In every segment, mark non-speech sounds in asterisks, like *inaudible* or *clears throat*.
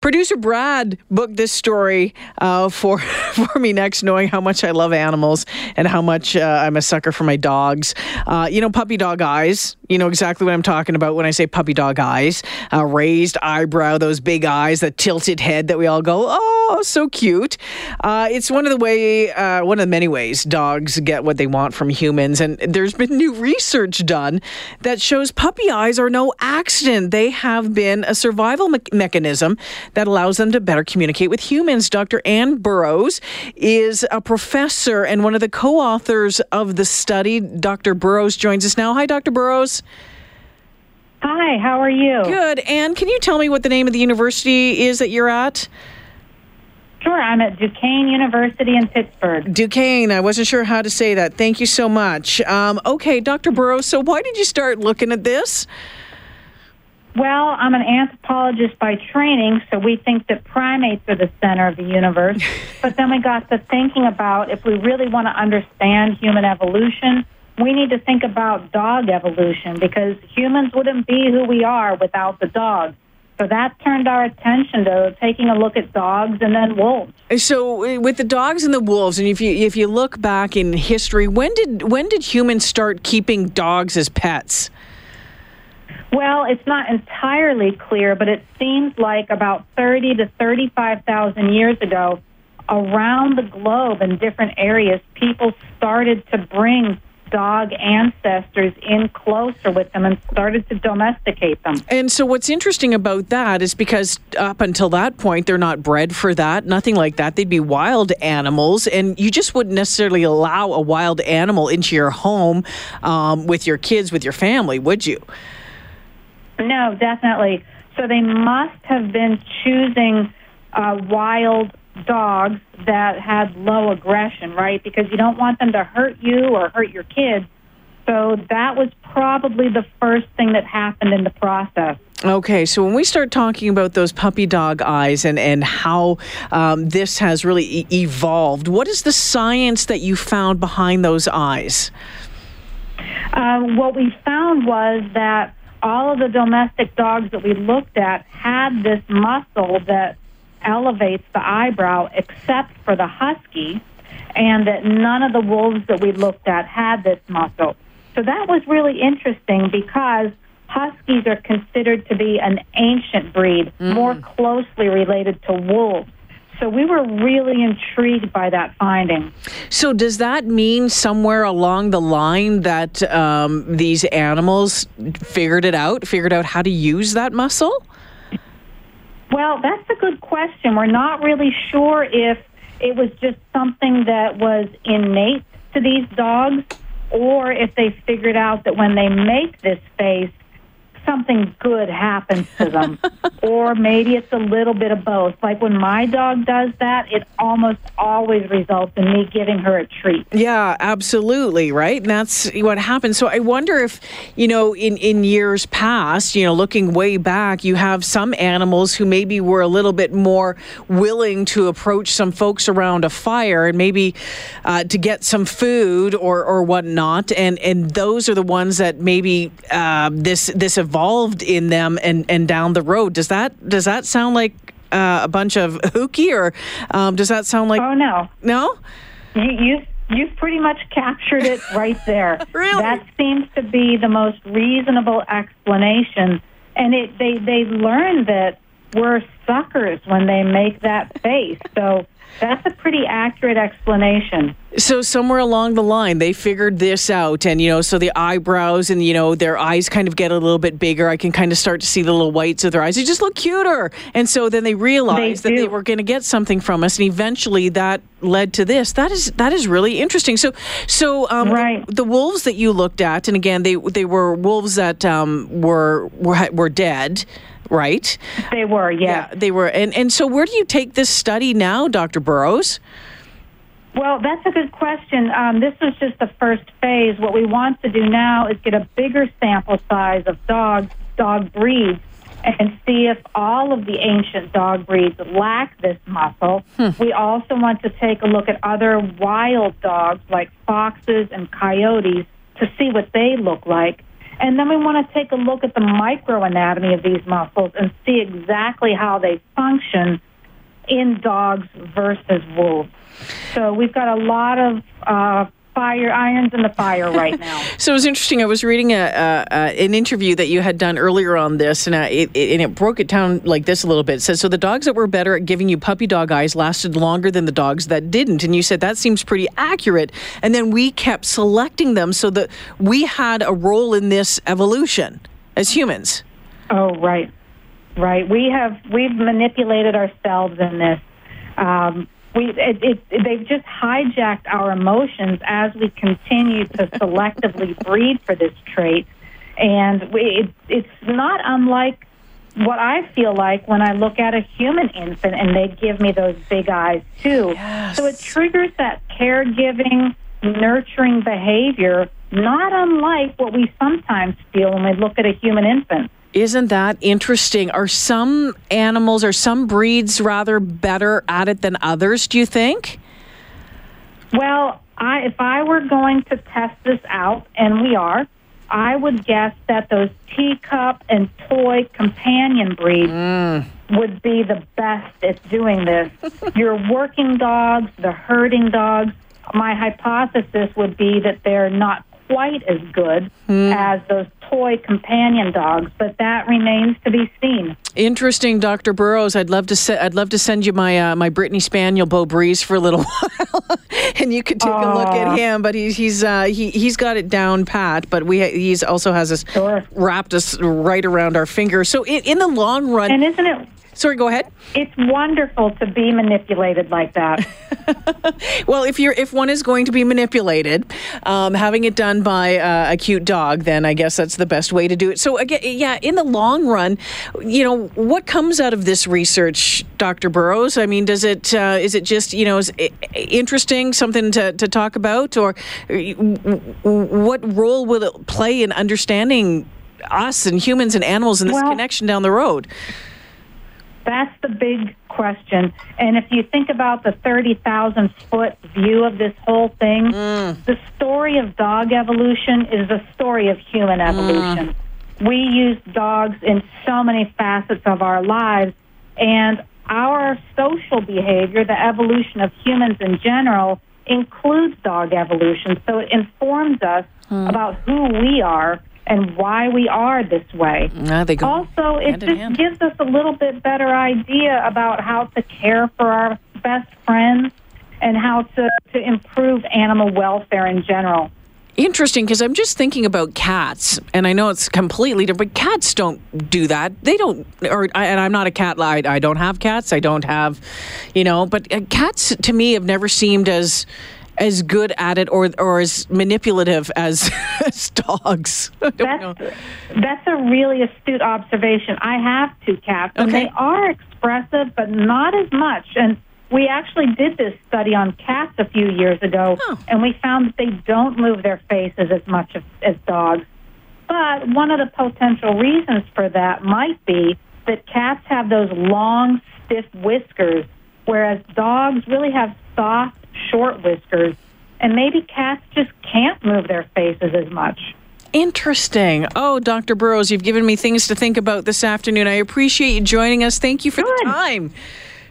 Producer Brad booked this story uh, for *laughs* for me next, knowing how much I love animals and how much uh, I'm a sucker for my dogs. Uh, you know, puppy dog eyes. You know exactly what I'm talking about when I say puppy dog eyes. Uh, raised eyebrow, those big eyes, that tilted head that we all go, oh, so cute. Uh, it's one of the way, uh, one of the many ways dogs get what they want from humans. And there's been new research done that shows puppy eyes are no accident. They have been a survival me- mechanism that allows them to better communicate with humans. Dr. Anne Burrows is a professor and one of the co-authors of the study. Dr. Burrows joins us now. Hi, Dr. Burrows. Hi, how are you? Good. And can you tell me what the name of the university is that you're at? Sure, I'm at Duquesne University in Pittsburgh. Duquesne. I wasn't sure how to say that. Thank you so much. Um, okay, Dr. Burrows, so why did you start looking at this? Well, I'm an anthropologist by training, so we think that primates are the center of the universe. *laughs* but then we got to thinking about if we really want to understand human evolution, we need to think about dog evolution because humans wouldn't be who we are without the dogs. So that turned our attention to taking a look at dogs and then wolves. So uh, with the dogs and the wolves, and if you if you look back in history, when did when did humans start keeping dogs as pets? Well, it's not entirely clear, but it seems like about 30 to 35,000 years ago, around the globe in different areas, people started to bring dog ancestors in closer with them and started to domesticate them. And so, what's interesting about that is because up until that point, they're not bred for that, nothing like that. They'd be wild animals, and you just wouldn't necessarily allow a wild animal into your home um, with your kids, with your family, would you? No, definitely. So they must have been choosing uh, wild dogs that had low aggression, right? Because you don't want them to hurt you or hurt your kids. So that was probably the first thing that happened in the process. Okay, so when we start talking about those puppy dog eyes and, and how um, this has really e- evolved, what is the science that you found behind those eyes? Uh, what we found was that all of the domestic dogs that we looked at had this muscle that elevates the eyebrow, except for the husky, and that none of the wolves that we looked at had this muscle. So that was really interesting because huskies are considered to be an ancient breed, mm. more closely related to wolves. So we were really intrigued by that finding. So does that mean somewhere along the line that um, these animals figured it out, figured out how to use that muscle? Well, that's a good question. We're not really sure if it was just something that was innate to these dogs or if they figured out that when they make this face, something good happens to them. *laughs* or maybe it's a little bit of both. Like when my dog does that, it almost always results in me giving her a treat. Yeah, absolutely, right? And that's what happens. So I wonder if, you know, in, in years past, you know, looking way back, you have some animals who maybe were a little bit more willing to approach some folks around a fire and maybe uh, to get some food or, or whatnot. And, and those are the ones that maybe uh, this, this evolved in them and, and down the road. Does that does that sound like uh, a bunch of *laughs* hooky, or um, does that sound like? Oh no, no. You, you you've pretty much captured it right there. *laughs* really, that seems to be the most reasonable explanation. And it they they learn that we're suckers when they make that face. So that's a pretty accurate explanation. So somewhere along the line, they figured this out, and you know, so the eyebrows and you know their eyes kind of get a little bit bigger. I can kind of start to see the little whites of their eyes. They just look cuter, and so then they realized they that they were going to get something from us, and eventually that led to this. That is that is really interesting. So so um, right. the, the, wolves that you looked at, and again, they they were wolves that um, were were were dead right? They were, yeah. yeah. They were. And, and so, where do you take this study now, Dr. Burrows? Well, that's a good question. Um, this was just the first phase. What we want to do now is get a bigger sample size of dogs, dog breeds, and see if all of the ancient dog breeds lack this muscle. Hmm. We also want to take a look at other wild dogs like foxes and coyotes to see what they look like. And then we want to take a look at the microanatomy of these muscles and see exactly how they function in dogs versus wolves. So we've got a lot of uh, fire irons in the fire right now. So it was interesting. I was reading a, a, a, an interview that you had done earlier on this, and, it, it, and it broke it down like this a little bit. It says so the dogs that were better at giving you puppy dog eyes lasted longer than the dogs that didn't, and you said that seems pretty accurate. And then we kept selecting them so that we had a role in this evolution as humans. Oh right, right. We have we've manipulated ourselves in this. Um, we it, it, they've just hijacked our emotions as we continue to *laughs* selectively breed for this trait, and we, it, it's not unlike what I feel like when I look at a human infant and they give me those big eyes too. Yes. So it triggers that caregiving, nurturing behavior, not unlike what we sometimes feel when we look at a human infant. Isn't that interesting? Are some animals or some breeds rather better at it than others, do you think? Well, I, if I were going to test this out, and we are, I would guess that those teacup and toy companion breeds mm. would be the best at doing this. *laughs* Your working dogs, the herding dogs, my hypothesis would be that they're not quite as good mm. as those toy companion dogs, but that remains to be seen. Interesting, Dr. Burrows. I'd love to se- I'd love to send you my uh, my Brittany Spaniel Beau Breeze for a little *laughs* while, and you could take a look at him. But he's he's uh, he he's got it down pat. But we he's also has us sure. wrapped us right around our finger. So in, in the long run, and isn't it Sorry, go ahead. It's wonderful to be manipulated like that. *laughs* well, if you're if one is going to be manipulated, um, having it done by uh, a cute dog, then I guess that's the best way to do it. So again, yeah, in the long run, you know, what comes out of this research, Dr. Burrows? I mean, does it uh, is it just you know is interesting, something to, to talk about, or what role will it play in understanding us and humans and animals and this well, connection down the road? That's the big question. And if you think about the 30,000 foot view of this whole thing, mm. the story of dog evolution is the story of human evolution. Mm. We use dogs in so many facets of our lives, and our social behavior, the evolution of humans in general, includes dog evolution. So it informs us mm. about who we are and why we are this way. Ah, also, it just gives us a little bit better idea about how to care for our best friends and how to, to improve animal welfare in general. Interesting, because I'm just thinking about cats, and I know it's completely different. But cats don't do that. They don't, or and I'm not a cat. I, I don't have cats. I don't have, you know. But uh, cats to me have never seemed as as good at it or or as manipulative as, *laughs* as dogs. *laughs* That's, that's a really astute observation. I have two cats, and they are expressive, but not as much. And we actually did this study on cats a few years ago, oh. and we found that they don't move their faces as much as, as dogs. But one of the potential reasons for that might be that cats have those long, stiff whiskers, whereas dogs really have soft, short whiskers, and maybe cats just can't move their faces as much. Interesting. Oh, Dr. Burrows, you've given me things to think about this afternoon. I appreciate you joining us. Thank you for Good. the time.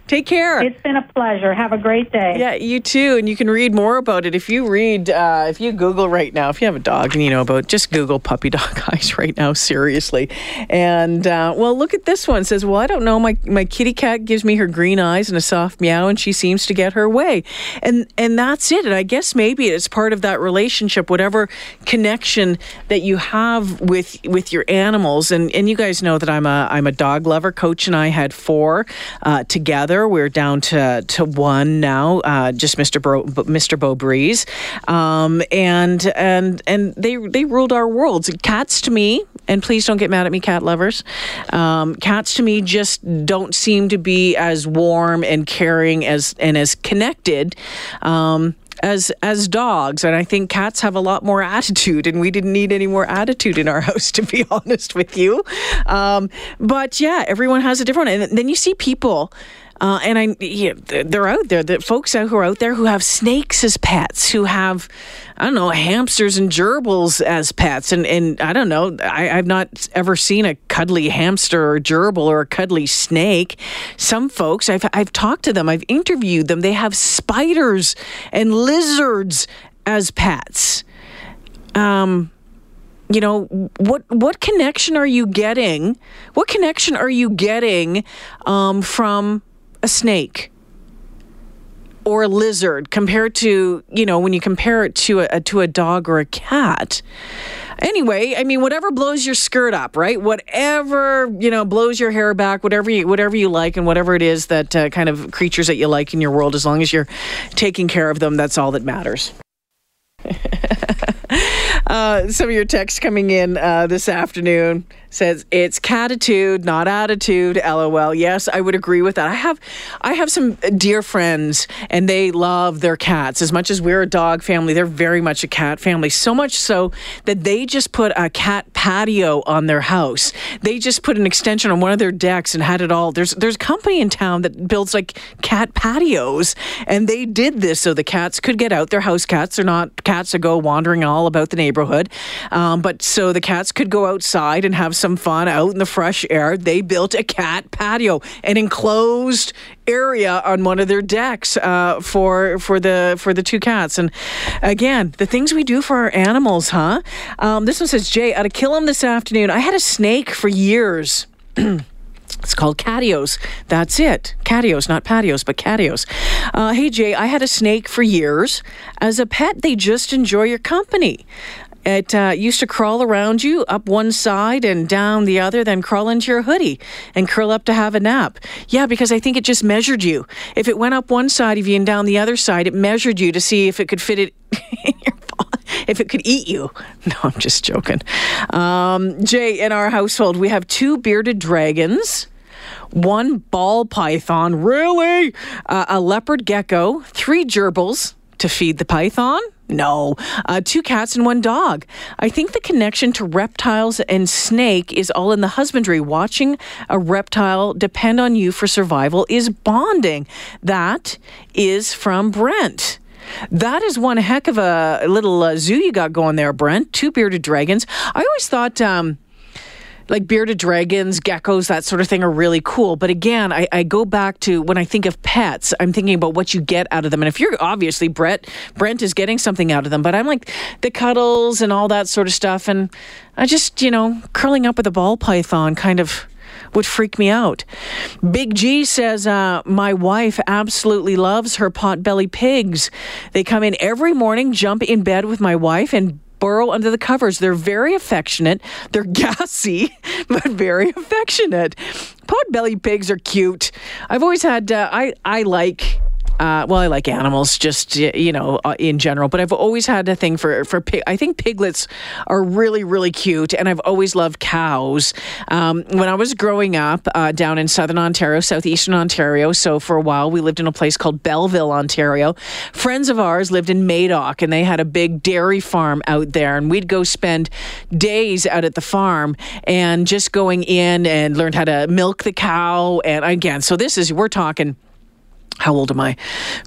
Take care. It's been a pleasure. Have a great day. Yeah, you too. And you can read more about it if you read, uh, if you Google right now, if you have a dog and you know about, just Google puppy *laughs* dog eyes right now, seriously. And uh, well, look at this one. It says, well, I don't know. My my kitty cat gives me her green eyes and a soft meow, and she seems to get her way. And and that's it. And I guess maybe it's part of that relationship, whatever connection that you have with with your animals. And and you guys know that I'm a I'm a dog lover. Coach and I had four uh, together together. We're down to to one now, uh, just Mr. Bro, Mr. Beau Breeze, um, and and and they they ruled our worlds. Cats to me, and please don't get mad at me, cat lovers. Um, cats to me just don't seem to be as warm and caring as and as connected. Um, as as dogs and i think cats have a lot more attitude and we didn't need any more attitude in our *laughs* house to be *laughs* honest with you um, but yeah everyone has a different and then you see people Uh, and I, they're out there. The folks who are out there who have snakes as pets, who have, I don't know, hamsters and gerbils as pets. And, and I don't know, I, I've not ever seen a cuddly hamster or gerbil or a cuddly snake. Some folks, I've, I've talked to them, I've interviewed them. They have spiders and lizards as pets. Um, you know what what connection are you getting what connection are you getting um, from a snake or a lizard compared to you know when you compare it to a to a dog or a cat. Anyway i mean whatever blows your skirt up right? Whatever you know blows your hair back whatever you whatever you like and whatever it is that uh, kind of creatures that you like in your world as long as you're taking care of them that's all that matters. *laughs* Uh, some of your texts coming in uh, this afternoon says it's catitude, not attitude. LOL. Yes, I would agree with that. I have, I have some dear friends, and they love their cats as much as we're a dog family. They're very much a cat family. So much so that they just put a cat patio on their house. They just put an extension on one of their decks and had it all. There's there's a company in town that builds like cat patios, and they did this so the cats could get out. They're house cats. They're not cats that go wandering all about the neighborhood, um, but so the cats could go outside and have some fun out in the fresh air. They built a cat patio, an enclosed area on one of their decks uh, for for the for the two cats. And again, the things we do for our animals, huh? Um, this one says, Jay, out of Killam this afternoon, I had a snake for years. *clears throat* It's called catios. That's it. Catios, not patios, but catios. Uh, hey, Jay, I had a snake for years. As a pet, they just enjoy your company. It uh, used to crawl around you up one side and down the other, then crawl into your hoodie and curl up to have a nap. Yeah, because I think it just measured you. If it went up one side of you and down the other side, it measured you to see if it could fit it *laughs* in your if it could eat you. *laughs* No, I'm just joking. Um, Jay, in our household, we have two bearded dragons one ball python, really? Uh, a leopard gecko, three gerbils to feed the python, no, uh, two cats and one dog. I think the connection to reptiles and snake is all in the husbandry. Watching a reptile depend on you for survival is bonding. That is from Brent. That is one heck of a little uh, zoo you got going there, Brent. Two bearded dragons. I always thought. Um, like bearded dragons, geckos, that sort of thing are really cool. But again, I, I, go back to when I think of pets, I'm thinking about what you get out of them. And if you're obviously Brett, Brent is getting something out of them, but I'm like the cuddles and all that sort of stuff. And I just, you know, curling up with a ball python kind of would freak me out. Big G says, uh, My wife absolutely loves her potbelly pigs. They come in every morning, jump in bed with my wife, and burrow under the covers. They're very affectionate. They're *laughs* gassy, but very affectionate. Potbelly pigs are cute. I've always had, uh, I, I like uh, well, I like animals, just you know, uh, in general. But I've always had a thing for for pig. I think piglets are really really cute, and I've always loved cows. Um, when I was growing up uh, down in southern Ontario, southeastern Ontario, so for a while we lived in a place called Belleville, Ontario. Friends of ours lived in Madoc, and they had a big dairy farm out there, and we'd go spend days out at the farm and just going in and learned how to milk the cow. And again, so this is we're talking how old am I?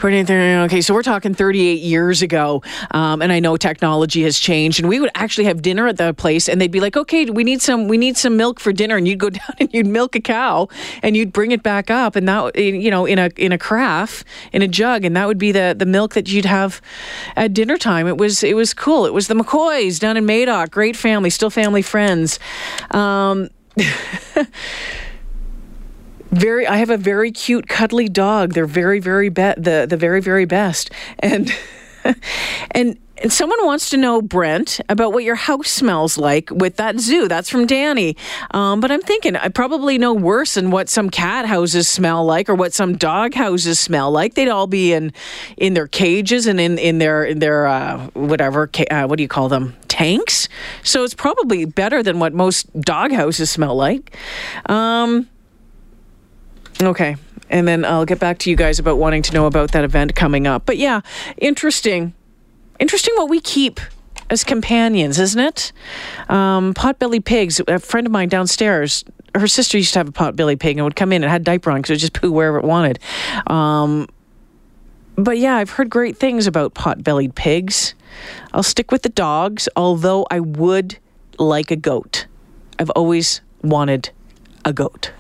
Okay, so we're talking 38 years ago, um, and I know technology has changed. And we would actually have dinner at the place, and they'd be like, "Okay, we need some, we need some milk for dinner." And you'd go *laughs* down and you'd milk a cow, and you'd bring it back up, and that, you know, in a in a carafe, in a jug, and that would be the the milk that you'd have at dinner time. It was it was cool. It was the McCoys down in Madoc, great family, still family friends. Um, *laughs* very I have a very cute cuddly dog. They're very very be- the the very very best. And and *laughs* and someone wants to know, Brent, about what your house smells like with that zoo. That's from Danny. Um, but I'm thinking I probably know worse than what some cat houses smell like or what some dog houses smell like. They'd all be in in their cages and in in their in their uh, whatever. Uh, what do you call them? Tanks. So it's probably better than what most dog houses smell like. Um, Okay. And then I'll get back to you guys about wanting to know about that event coming up. But yeah, interesting. Interesting what we keep as companions, isn't it? Um, potbelly pigs. A friend of mine downstairs her sister used to have a pot-bellied pig and would come in and had diaper on because it would just poo wherever it wanted. Um, but yeah, I've heard great things about pot-bellied pigs. I'll stick with the dogs, although I would like a goat. I've always wanted a goat.